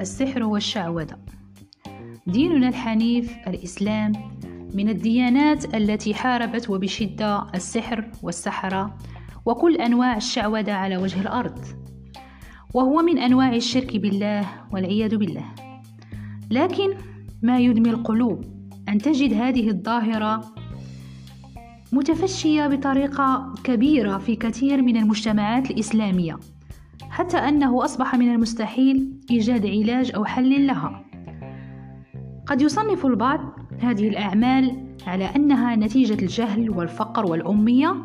السحر والشعوذة. ديننا الحنيف الإسلام من الديانات التي حاربت وبشدة السحر والسحرة وكل أنواع الشعوذة على وجه الأرض وهو من أنواع الشرك بالله والعياذ بالله. لكن ما يدمي القلوب أن تجد هذه الظاهرة متفشية بطريقة كبيرة في كثير من المجتمعات الإسلامية حتى أنه أصبح من المستحيل إيجاد علاج أو حل لها. قد يصنف البعض هذه الأعمال على أنها نتيجة الجهل والفقر والأمية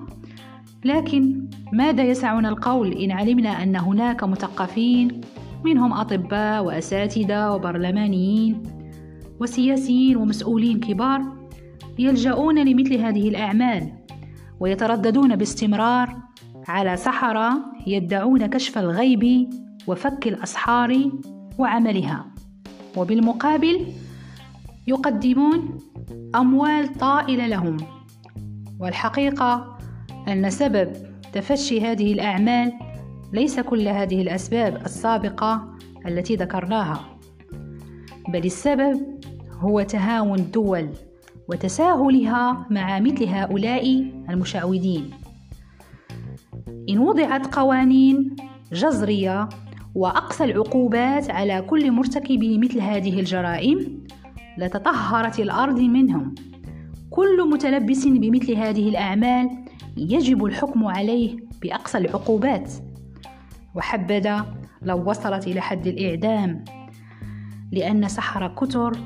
لكن ماذا يسعنا القول إن علمنا أن هناك مثقفين منهم أطباء وأساتذة وبرلمانيين وسياسيين ومسؤولين كبار؟ يلجؤون لمثل هذه الأعمال ويترددون باستمرار على سحرة يدعون كشف الغيب وفك الأسحار وعملها. وبالمقابل يقدمون أموال طائلة لهم. والحقيقة أن سبب تفشي هذه الأعمال ليس كل هذه الأسباب السابقة التي ذكرناها بل السبب هو تهاون الدول. وتساهلها مع مثل هؤلاء المشعوذين إن وضعت قوانين جزرية وأقصى العقوبات على كل مرتكب مثل هذه الجرائم لتطهرت الأرض منهم. كل متلبس بمثل هذه الأعمال يجب الحكم عليه بأقصى العقوبات. وحبذا لو وصلت إلى حد الإعدام لأن سحر كتر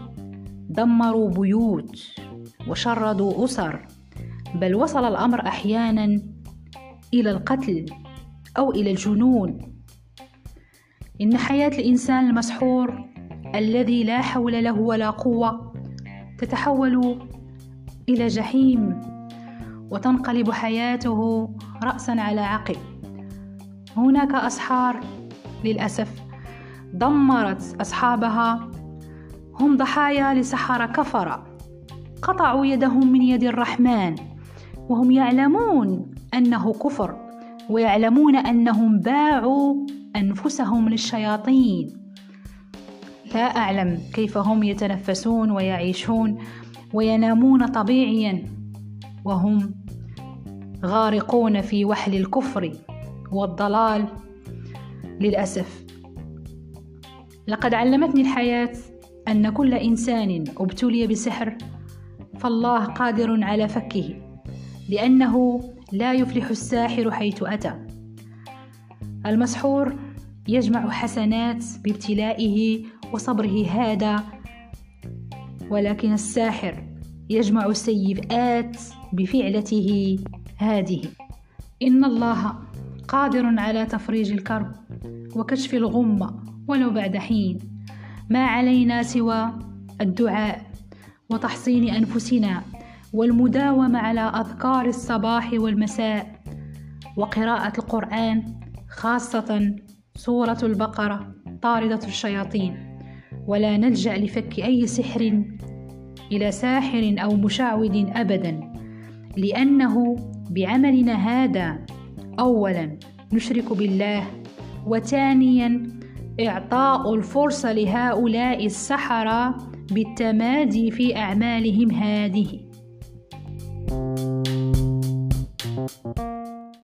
دمروا بيوت. وشردوا أسر بل وصل الأمر أحيانا إلى القتل أو إلى الجنون. إن حياة الإنسان المسحور الذي لا حول له ولا قوة تتحول إلى جحيم وتنقلب حياته رأسا على عقب. هناك أسحار للأسف دمرت أصحابها. هم ضحايا لسحرة كفرة. قطعوا يدهم من يد الرحمن وهم يعلمون أنه كفر ويعلمون أنهم باعوا أنفسهم للشياطين. لا أعلم كيف هم يتنفسون ويعيشون وينامون طبيعيا وهم غارقون في وحل الكفر والضلال للأسف. لقد علمتني الحياة أن كل إنسان أبتلي بسحر فالله قادر على فكه لأنه لا يفلح الساحر حيث أتى. المسحور يجمع حسنات بابتلائه وصبره هذا ولكن الساحر يجمع سيئات بفعلته هذه. إن الله قادر على تفريج الكرب وكشف الغمة ولو بعد حين. ما علينا سوى الدعاء. وتحصين أنفسنا والمداومة على أذكار الصباح والمساء وقراءة القرآن خاصة سورة البقرة طاردة الشياطين. ولا نلجأ لفك أي سحر إلى ساحر أو مشعوذ أبدا لأنه بعملنا هذا أولا نشرك بالله وثانيا إعطاء الفرصة لهؤلاء السحرة بالتمادي في أعمالهم هذه.